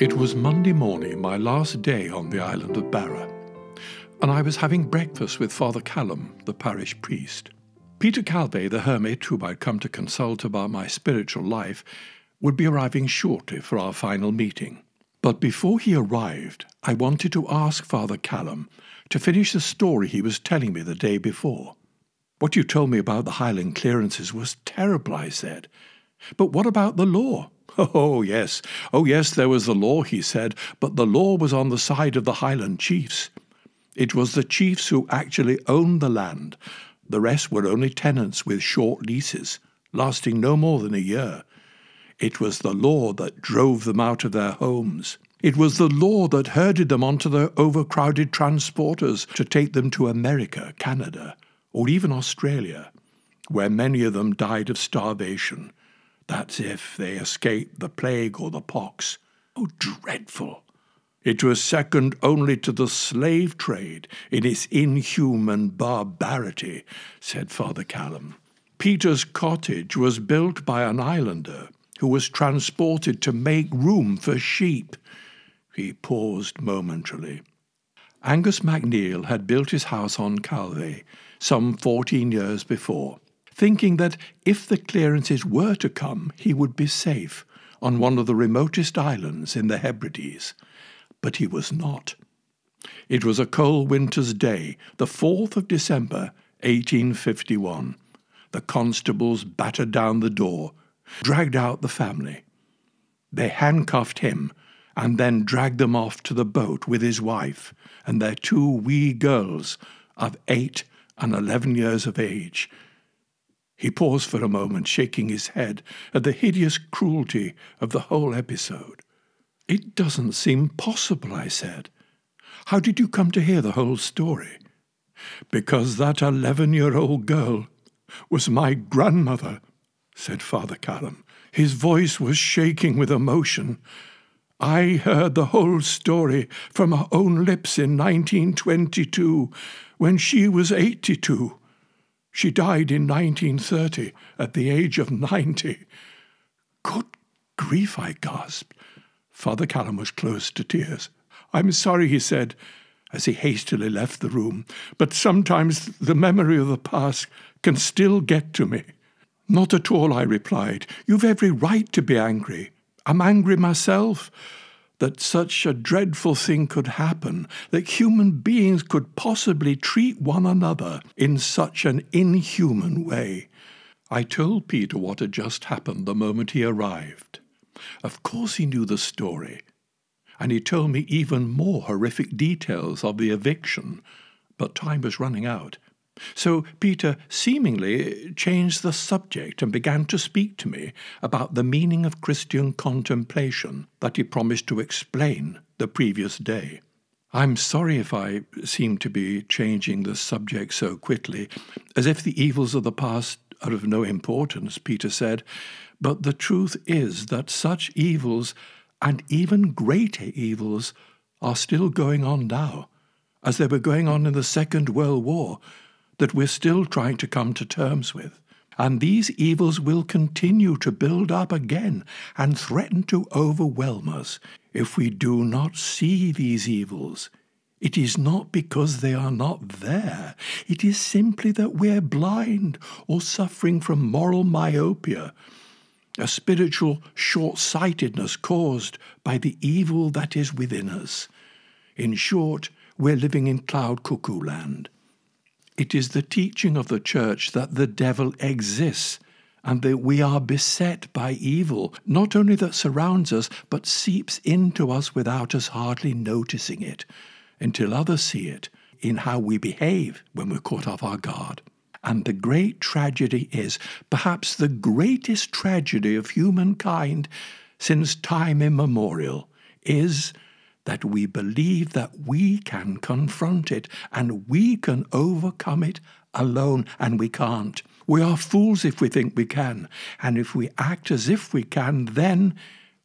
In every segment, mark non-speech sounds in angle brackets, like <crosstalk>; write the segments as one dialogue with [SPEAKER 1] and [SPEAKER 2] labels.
[SPEAKER 1] It was Monday morning, my last day on the island of Barra, and I was having breakfast with Father Callum, the parish priest. Peter Calvay, the hermit whom I'd come to consult about my spiritual life, would be arriving shortly for our final meeting. But before he arrived, I wanted to ask Father Callum to finish the story he was telling me the day before. What you told me about the Highland clearances was terrible, I said. But what about the law? Oh, yes, oh, yes, there was the law, he said, but the law was on the side of the Highland chiefs. It was the chiefs who actually owned the land. The rest were only tenants with short leases, lasting no more than a year. It was the law that drove them out of their homes. It was the law that herded them onto the overcrowded transporters to take them to America, Canada, or even Australia, where many of them died of starvation. That's if they escape the plague or the pox. Oh, dreadful! It was second only to the slave trade in its inhuman barbarity, said Father Callum. Peter's cottage was built by an islander who was transported to make room for sheep. He paused momentarily. Angus MacNeil had built his house on Calvay some fourteen years before thinking that if the clearances were to come, he would be safe on one of the remotest islands in the Hebrides. But he was not. It was a cold winter's day, the 4th of December, 1851. The constables battered down the door, dragged out the family. They handcuffed him and then dragged them off to the boat with his wife and their two wee girls of eight and eleven years of age, he paused for a moment, shaking his head at the hideous cruelty of the whole episode. It doesn't seem possible, I said. How did you come to hear the whole story? Because that eleven year old girl was my grandmother, said Father Callum. His voice was shaking with emotion. I heard the whole story from her own lips in 1922, when she was 82. She died in 1930 at the age of 90. Good grief, I gasped. Father Callum was close to tears. I'm sorry, he said, as he hastily left the room, but sometimes the memory of the past can still get to me. Not at all, I replied. You've every right to be angry. I'm angry myself that such a dreadful thing could happen, that human beings could possibly treat one another in such an inhuman way. I told Peter what had just happened the moment he arrived. Of course, he knew the story, and he told me even more horrific details of the eviction, but time was running out. So Peter seemingly changed the subject and began to speak to me about the meaning of Christian contemplation that he promised to explain the previous day. I'm sorry if I seem to be changing the subject so quickly, as if the evils of the past are of no importance, Peter said, but the truth is that such evils, and even greater evils, are still going on now, as they were going on in the Second World War that we're still trying to come to terms with. And these evils will continue to build up again and threaten to overwhelm us if we do not see these evils. It is not because they are not there. It is simply that we're blind or suffering from moral myopia, a spiritual short sightedness caused by the evil that is within us. In short, we're living in cloud cuckoo land. It is the teaching of the church that the devil exists and that we are beset by evil, not only that surrounds us, but seeps into us without us hardly noticing it, until others see it in how we behave when we're caught off our guard. And the great tragedy is, perhaps the greatest tragedy of humankind since time immemorial, is that we believe that we can confront it and we can overcome it alone, and we can't. We are fools if we think we can, and if we act as if we can, then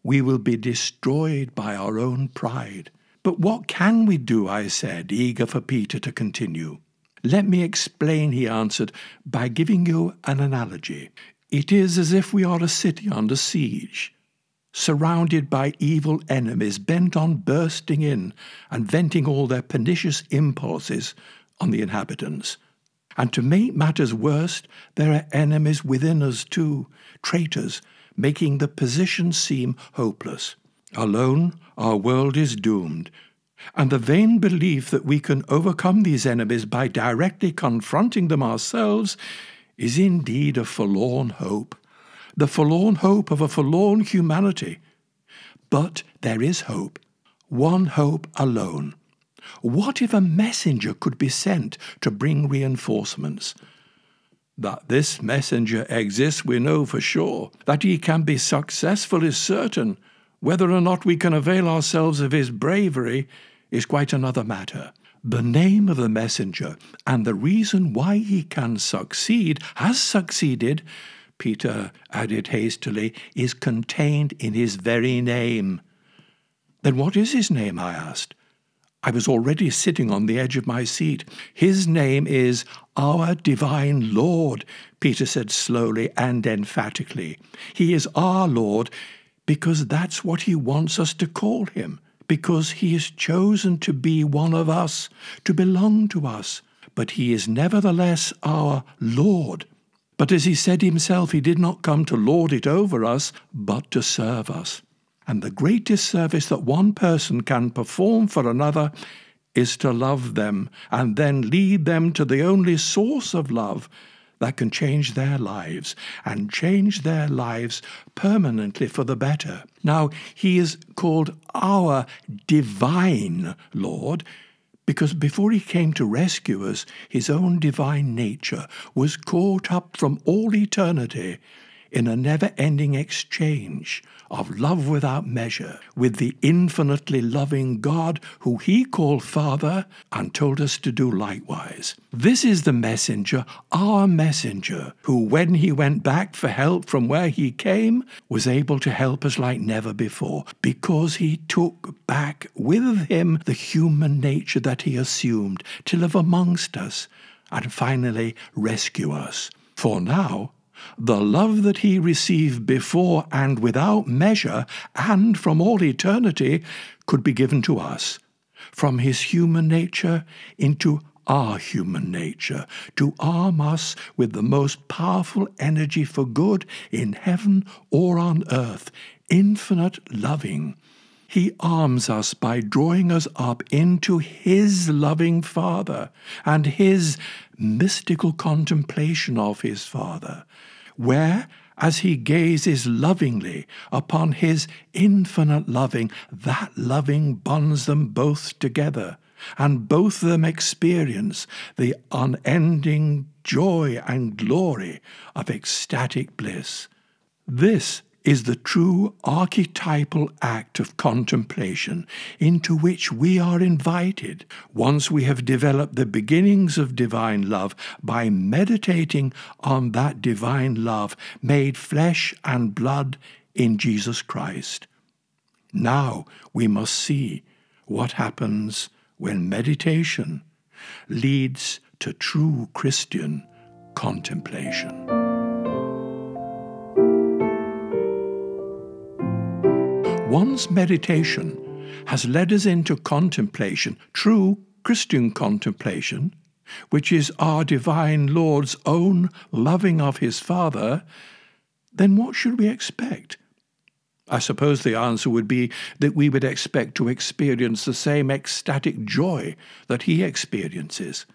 [SPEAKER 1] we will be destroyed by our own pride. But what can we do? I said, eager for Peter to continue. Let me explain, he answered, by giving you an analogy. It is as if we are a city under siege. Surrounded by evil enemies bent on bursting in and venting all their pernicious impulses on the inhabitants. And to make matters worse, there are enemies within us too, traitors, making the position seem hopeless. Alone, our world is doomed, and the vain belief that we can overcome these enemies by directly confronting them ourselves is indeed a forlorn hope, the forlorn hope of a forlorn humanity. But there is hope, one hope alone. What if a messenger could be sent to bring reinforcements? That this messenger exists, we know for sure. That he can be successful is certain. Whether or not we can avail ourselves of his bravery is quite another matter. The name of the messenger and the reason why he can succeed, has succeeded, Peter added hastily, is contained in his very name. Then what is his name? I asked. I was already sitting on the edge of my seat. His name is our divine Lord, Peter said slowly and emphatically. He is our Lord because that's what he wants us to call him, because he is chosen to be one of us, to belong to us. But he is nevertheless our Lord. But as he said himself, he did not come to lord it over us, but to serve us. And the greatest service that one person can perform for another is to love them and then lead them to the only source of love that can change their lives and change their lives permanently for the better. Now, he is called our divine Lord because before he came to rescue us, his own divine nature was caught up from all eternity in a never ending exchange of love without measure with the infinitely loving God who he called Father and told us to do likewise. This is the messenger, our messenger, who, when he went back for help from where he came, was able to help us like never before because he took back with him the human nature that he assumed to live amongst us and finally rescue us. For now, the love that he received before and without measure and from all eternity could be given to us, from his human nature into our human nature, to arm us with the most powerful energy for good in heaven or on earth, infinite loving. He arms us by drawing us up into His loving Father and His mystical contemplation of His Father where, as he gazes lovingly upon his infinite loving, that loving bonds them both together, and both of them experience the unending joy and glory of ecstatic bliss. This is the true archetypal act of contemplation into which we are invited once we have developed the beginnings of divine love by meditating on that divine love made flesh and blood in Jesus Christ. Now we must see what happens when meditation leads to true Christian contemplation. One's meditation has led us into contemplation, true Christian contemplation, which is our divine Lord's own loving of his Father, then what should we expect? I suppose the answer would be that we would expect to experience the same ecstatic joy that he experiences.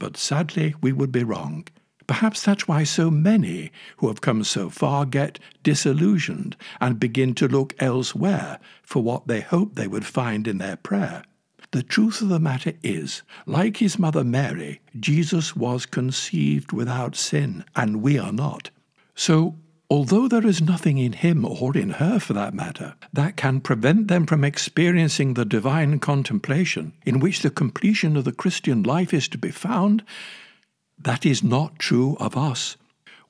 [SPEAKER 1] But sadly, we would be wrong. Perhaps that's why so many who have come so far get disillusioned and begin to look elsewhere for what they hoped they would find in their prayer. The truth of the matter is, like his mother Mary, Jesus was conceived without sin, and we are not. So, although there is nothing in him or in her, for that matter, that can prevent them from experiencing the divine contemplation in which the completion of the Christian life is to be found, that is not true of us.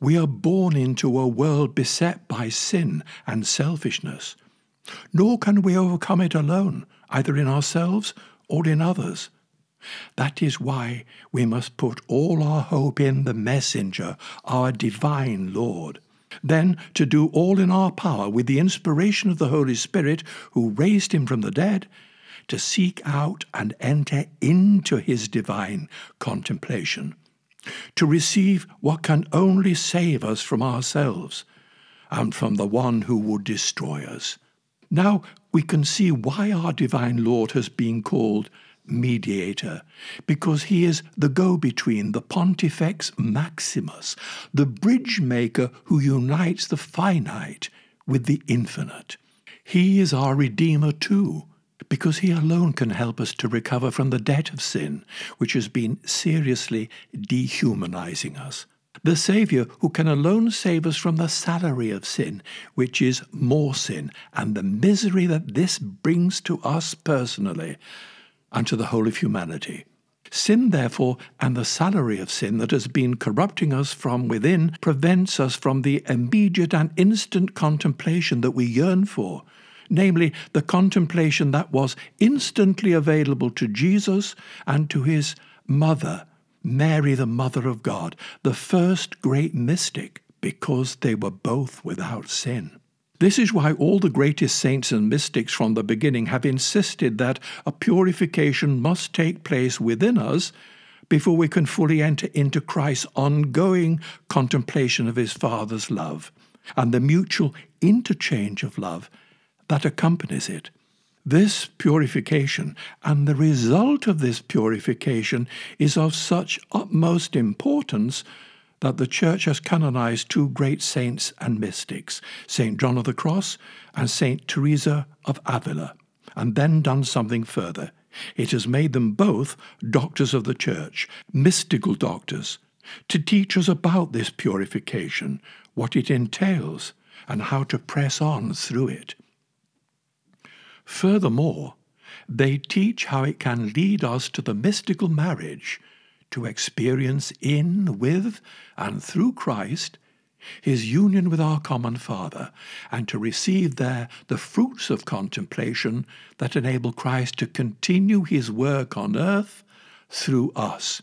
[SPEAKER 1] We are born into a world beset by sin and selfishness. Nor can we overcome it alone, either in ourselves or in others. That is why we must put all our hope in the messenger, our divine Lord. then to do all in our power with the inspiration of the Holy Spirit who raised him from the dead, to seek out and enter into his divine contemplation, to receive what can only save us from ourselves and from the one who would destroy us. Now we can see why our divine Lord has been called mediator, because he is the go between, the Pontifex Maximus, the bridge maker who unites the finite with the infinite. He is our Redeemer too, because he alone can help us to recover from the debt of sin, which has been seriously dehumanizing us. The Saviour who can alone save us from the salary of sin, which is more sin, and the misery that this brings to us personally and to the whole of humanity. Sin, therefore, and the salary of sin that has been corrupting us from within prevents us from the immediate and instant contemplation that we yearn for, namely, the contemplation that was instantly available to Jesus and to his mother, Mary, the Mother of God, the first great mystic, because they were both without sin. This is why all the greatest saints and mystics from the beginning have insisted that a purification must take place within us before we can fully enter into Christ's ongoing contemplation of his Father's love and the mutual interchange of love that accompanies it. This purification and the result of this purification is of such utmost importance that the Church has canonized two great saints and mystics, St. John of the Cross and St. Teresa of Avila, and then done something further. It has made them both doctors of the Church, mystical doctors, to teach us about this purification, what it entails, and how to press on through it. Furthermore, they teach how it can lead us to the mystical marriage to experience in, with, and through Christ his union with our common Father, and to receive there the fruits of contemplation that enable Christ to continue his work on earth through us.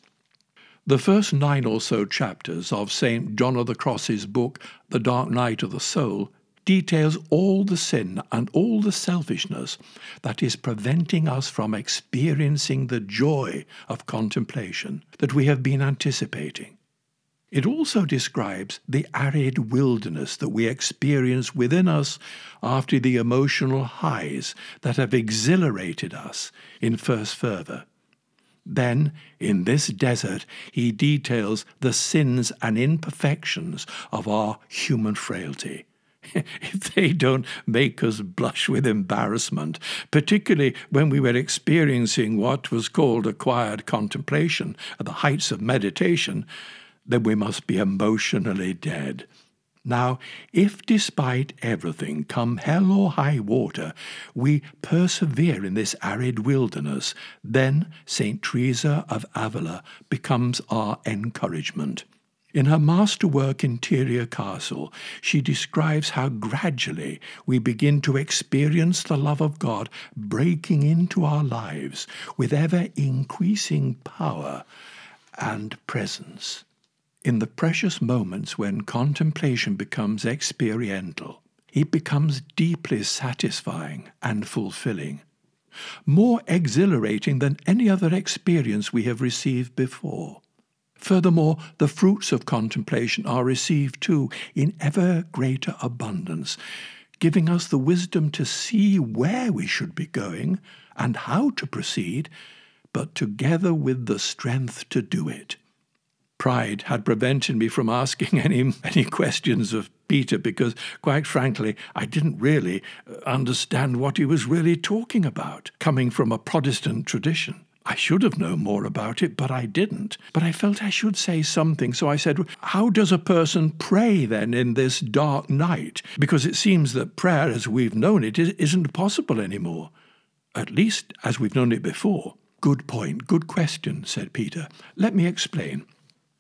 [SPEAKER 1] The first nine or so chapters of St. John of the Cross's book, The Dark Night of the Soul, details all the sin and all the selfishness that is preventing us from experiencing the joy of contemplation that we have been anticipating. It also describes the arid wilderness that we experience within us after the emotional highs that have exhilarated us in first fervour. Then, in this desert, he details the sins and imperfections of our human frailty <laughs> if they don't make us blush with embarrassment, particularly when we were experiencing what was called acquired contemplation at the heights of meditation, then we must be emotionally dead. Now, if despite everything, come hell or high water, we persevere in this arid wilderness, then St. Teresa of Avila becomes our encouragement. In her masterwork Interior Castle, she describes how gradually we begin to experience the love of God breaking into our lives with ever increasing power and presence. In the precious moments when contemplation becomes experiential, it becomes deeply satisfying and fulfilling, more exhilarating than any other experience we have received before. Furthermore, the fruits of contemplation are received too in ever greater abundance, giving us the wisdom to see where we should be going and how to proceed, but together with the strength to do it. Pride had prevented me from asking <laughs> any, any questions of Peter because, quite frankly, I didn't really uh, understand what he was really talking about, coming from a Protestant tradition. I should have known more about it, but I didn't. But I felt I should say something, so I said, How does a person pray then in this dark night? Because it seems that prayer, as we've known it, isn't possible anymore. At least as we've known it before. Good point, good question, said Peter. Let me explain.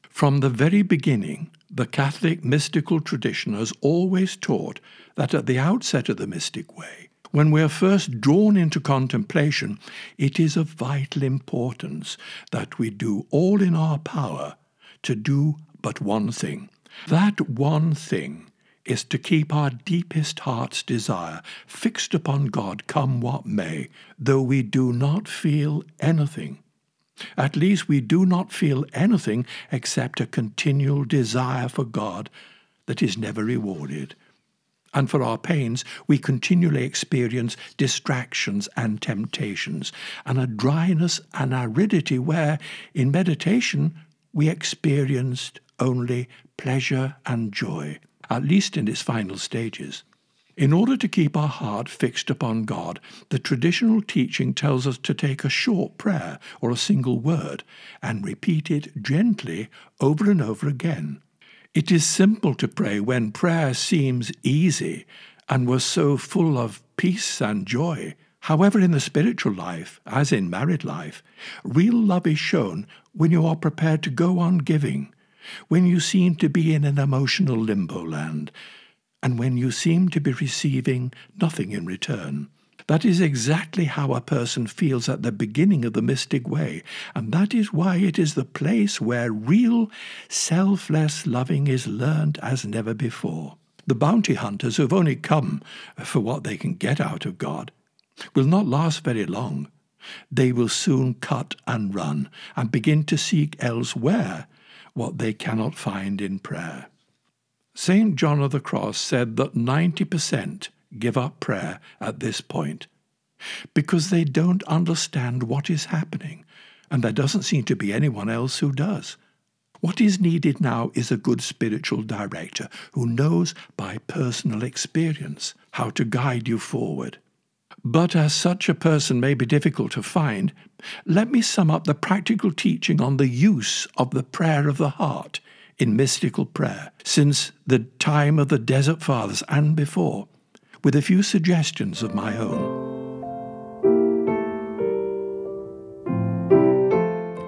[SPEAKER 1] From the very beginning, the Catholic mystical tradition has always taught that at the outset of the mystic way, when we are first drawn into contemplation, it is of vital importance that we do all in our power to do but one thing. That one thing is to keep our deepest heart's desire fixed upon God come what may, though we do not feel anything. At least we do not feel anything except a continual desire for God that is never rewarded. And for our pains, we continually experience distractions and temptations, and a dryness and aridity where, in meditation, we experienced only pleasure and joy, at least in its final stages. In order to keep our heart fixed upon God, the traditional teaching tells us to take a short prayer or a single word and repeat it gently over and over again. It is simple to pray when prayer seems easy and was so full of peace and joy. However, in the spiritual life, as in married life, real love is shown when you are prepared to go on giving, when you seem to be in an emotional limbo land, and when you seem to be receiving nothing in return. That is exactly how a person feels at the beginning of the mystic way, and that is why it is the place where real, selfless loving is learned as never before. The bounty hunters who have only come for what they can get out of God will not last very long. They will soon cut and run and begin to seek elsewhere what they cannot find in prayer. St. John of the Cross said that 90% give up prayer at this point because they don't understand what is happening, and there doesn't seem to be anyone else who does. What is needed now is a good spiritual director who knows by personal experience how to guide you forward. But as such a person may be difficult to find, let me sum up the practical teaching on the use of the prayer of the heart in mystical prayer since the time of the Desert Fathers and before with a few suggestions of my own.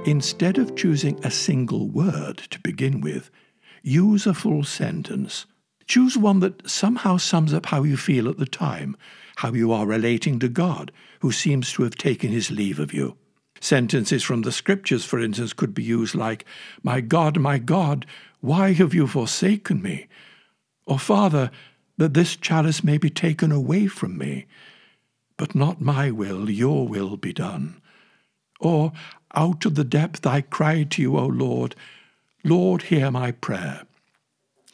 [SPEAKER 1] Instead of choosing a single word to begin with, use a full sentence. Choose one that somehow sums up how you feel at the time, how you are relating to God, who seems to have taken his leave of you. Sentences from the scriptures, for instance, could be used like, My God, my God, why have you forsaken me? Or, Father, that this chalice may be taken away from me. But not my will, your will be done. Or, out of the depth I cry to you, O Lord, Lord, hear my prayer.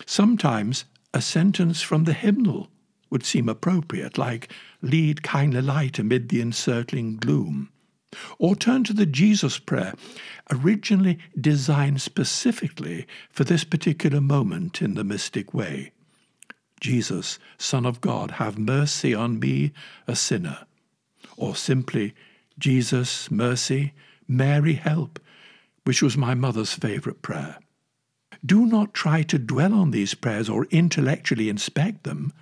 [SPEAKER 1] Sometimes a sentence from the hymnal would seem appropriate, like, Lead kindly light amid the encircling gloom. Or turn to the Jesus prayer, originally designed specifically for this particular moment in the mystic way. Jesus, Son of God, have mercy on me, a sinner. Or simply, Jesus, mercy, Mary, help, which was my mother's favourite prayer. Do not try to dwell on these prayers or intellectually inspect them.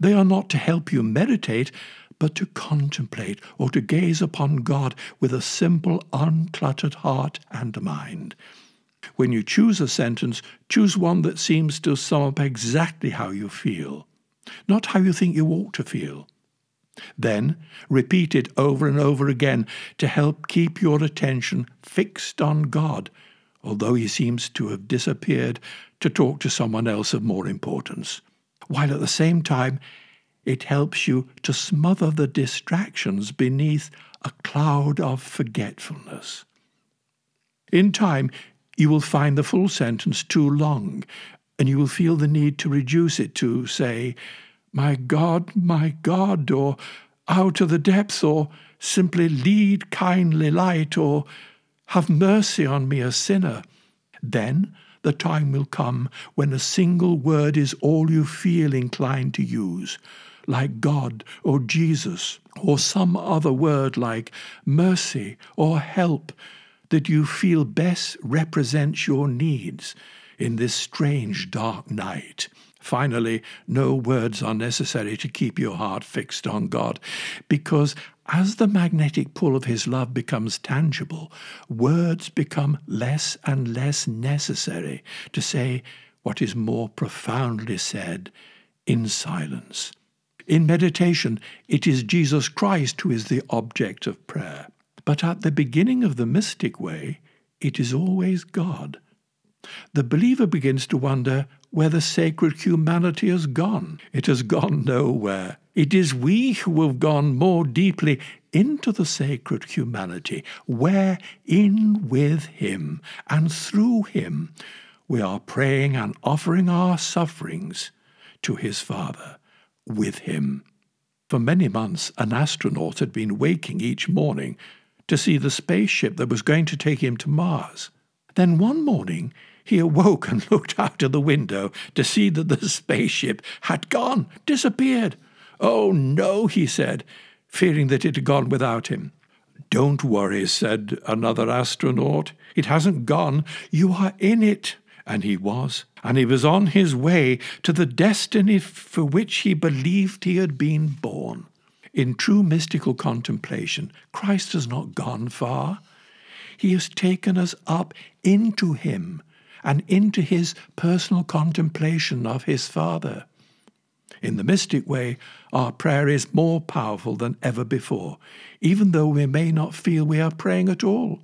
[SPEAKER 1] They are not to help you meditate, but to contemplate or to gaze upon God with a simple, uncluttered heart and mind. When you choose a sentence, choose one that seems to sum up exactly how you feel, not how you think you ought to feel. Then repeat it over and over again to help keep your attention fixed on God, although He seems to have disappeared to talk to someone else of more importance, while at the same time it helps you to smother the distractions beneath a cloud of forgetfulness. In time, you will find the full sentence too long, and you will feel the need to reduce it to, say, My God, my God, or out of the depths, or simply lead kindly light, or have mercy on me, a sinner. Then the time will come when a single word is all you feel inclined to use, like God or Jesus, or some other word like mercy or help that you feel best represents your needs in this strange dark night. Finally, no words are necessary to keep your heart fixed on God, because as the magnetic pull of His love becomes tangible, words become less and less necessary to say what is more profoundly said in silence. In meditation, it is Jesus Christ who is the object of prayer. But at the beginning of the mystic way, it is always God. the believer begins to wonder where the sacred humanity has gone. It has gone nowhere. It is we who have gone more deeply into the sacred humanity, where in with Him and through Him we are praying and offering our sufferings to His Father with Him. For many months, an astronaut had been waking each morning to see the spaceship that was going to take him to Mars. Then one morning, he awoke and <laughs> looked out of the window to see that the spaceship had gone, disappeared. Oh, no, he said, fearing that it had gone without him. Don't worry, said another astronaut. It hasn't gone. You are in it. And he was. And he was on his way to the destiny for which he believed he had been born. In true mystical contemplation, Christ has not gone far. He has taken us up into him and into his personal contemplation of his Father. In the mystic way, our prayer is more powerful than ever before, even though we may not feel we are praying at all.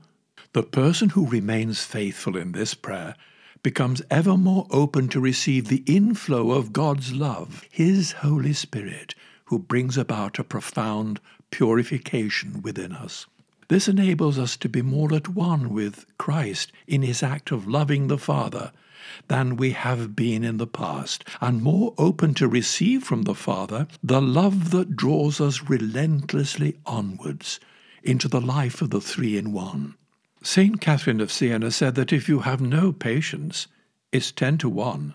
[SPEAKER 1] The person who remains faithful in this prayer becomes ever more open to receive the inflow of God's love, His Holy Spirit, who brings about a profound purification within us. This enables us to be more at one with Christ in his act of loving the Father than we have been in the past, and more open to receive from the Father the love that draws us relentlessly onwards into the life of the Three in One. St. Catherine of Siena said that if you have no patience, it's ten to one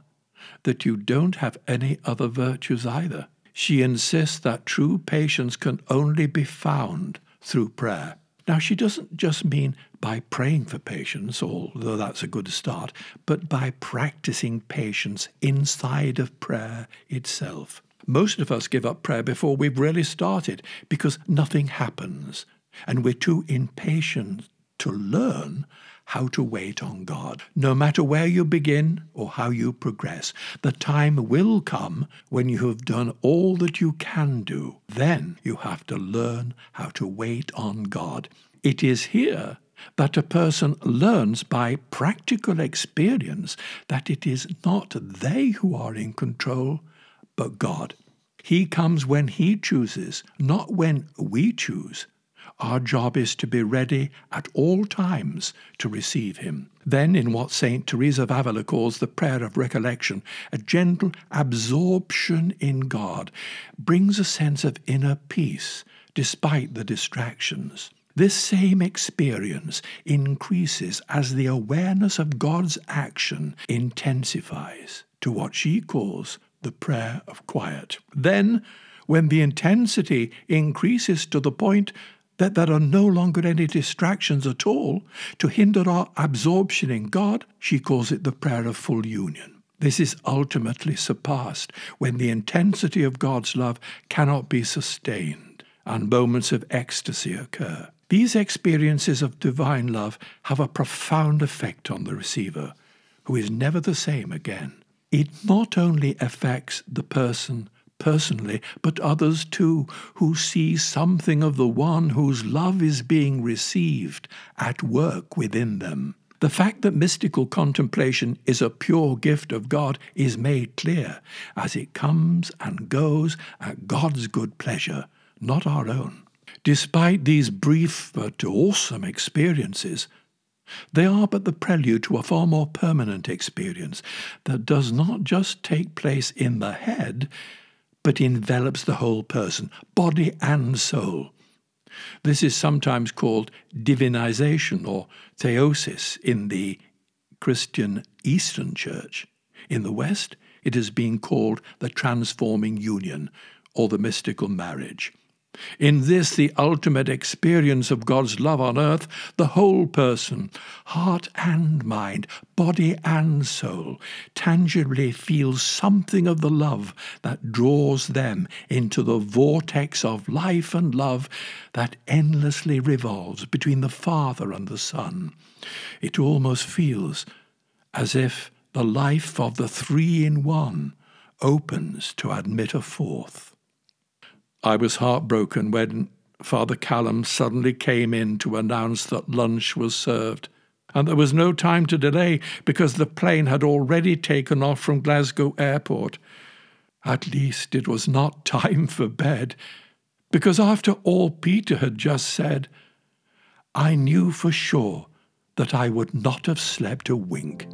[SPEAKER 1] that you don't have any other virtues either. She insists that true patience can only be found through prayer. Now, she doesn't just mean by praying for patience, although that's a good start, but by practicing patience inside of prayer itself. Most of us give up prayer before we've really started because nothing happens, and we're too impatient to learn how to wait on God. No matter where you begin or how you progress, the time will come when you have done all that you can do. Then you have to learn how to wait on God. It is here that a person learns by practical experience that it is not they who are in control, but God. He comes when He chooses, not when we choose. Our job is to be ready at all times to receive Him. Then, in what St. Teresa of Avila calls the prayer of recollection, a gentle absorption in God brings a sense of inner peace despite the distractions. This same experience increases as the awareness of God's action intensifies to what she calls the prayer of quiet. Then, when the intensity increases to the point that there are no longer any distractions at all to hinder our absorption in God, she calls it the prayer of full union. This is ultimately surpassed when the intensity of God's love cannot be sustained and moments of ecstasy occur. These experiences of divine love have a profound effect on the receiver, who is never the same again. It not only affects the person personally, but others too, who see something of the one whose love is being received at work within them. The fact that mystical contemplation is a pure gift of God is made clear as it comes and goes at God's good pleasure, not our own. Despite these brief but awesome experiences, they are but the prelude to a far more permanent experience that does not just take place in the head, but envelops the whole person, body and soul. This is sometimes called divinization or theosis in the Christian Eastern Church. In the West, it has been called the transforming union or the mystical marriage. In this, the ultimate experience of God's love on earth, the whole person, heart and mind, body and soul, tangibly feels something of the love that draws them into the vortex of life and love that endlessly revolves between the Father and the Son. It almost feels as if the life of the three in one opens to admit a fourth. I was heartbroken when Father Callum suddenly came in to announce that lunch was served. and there was no time to delay because the plane had already taken off from Glasgow Airport. At least it was not <laughs> time for bed, because after all Peter had just said, I knew for sure that I would not have slept a wink.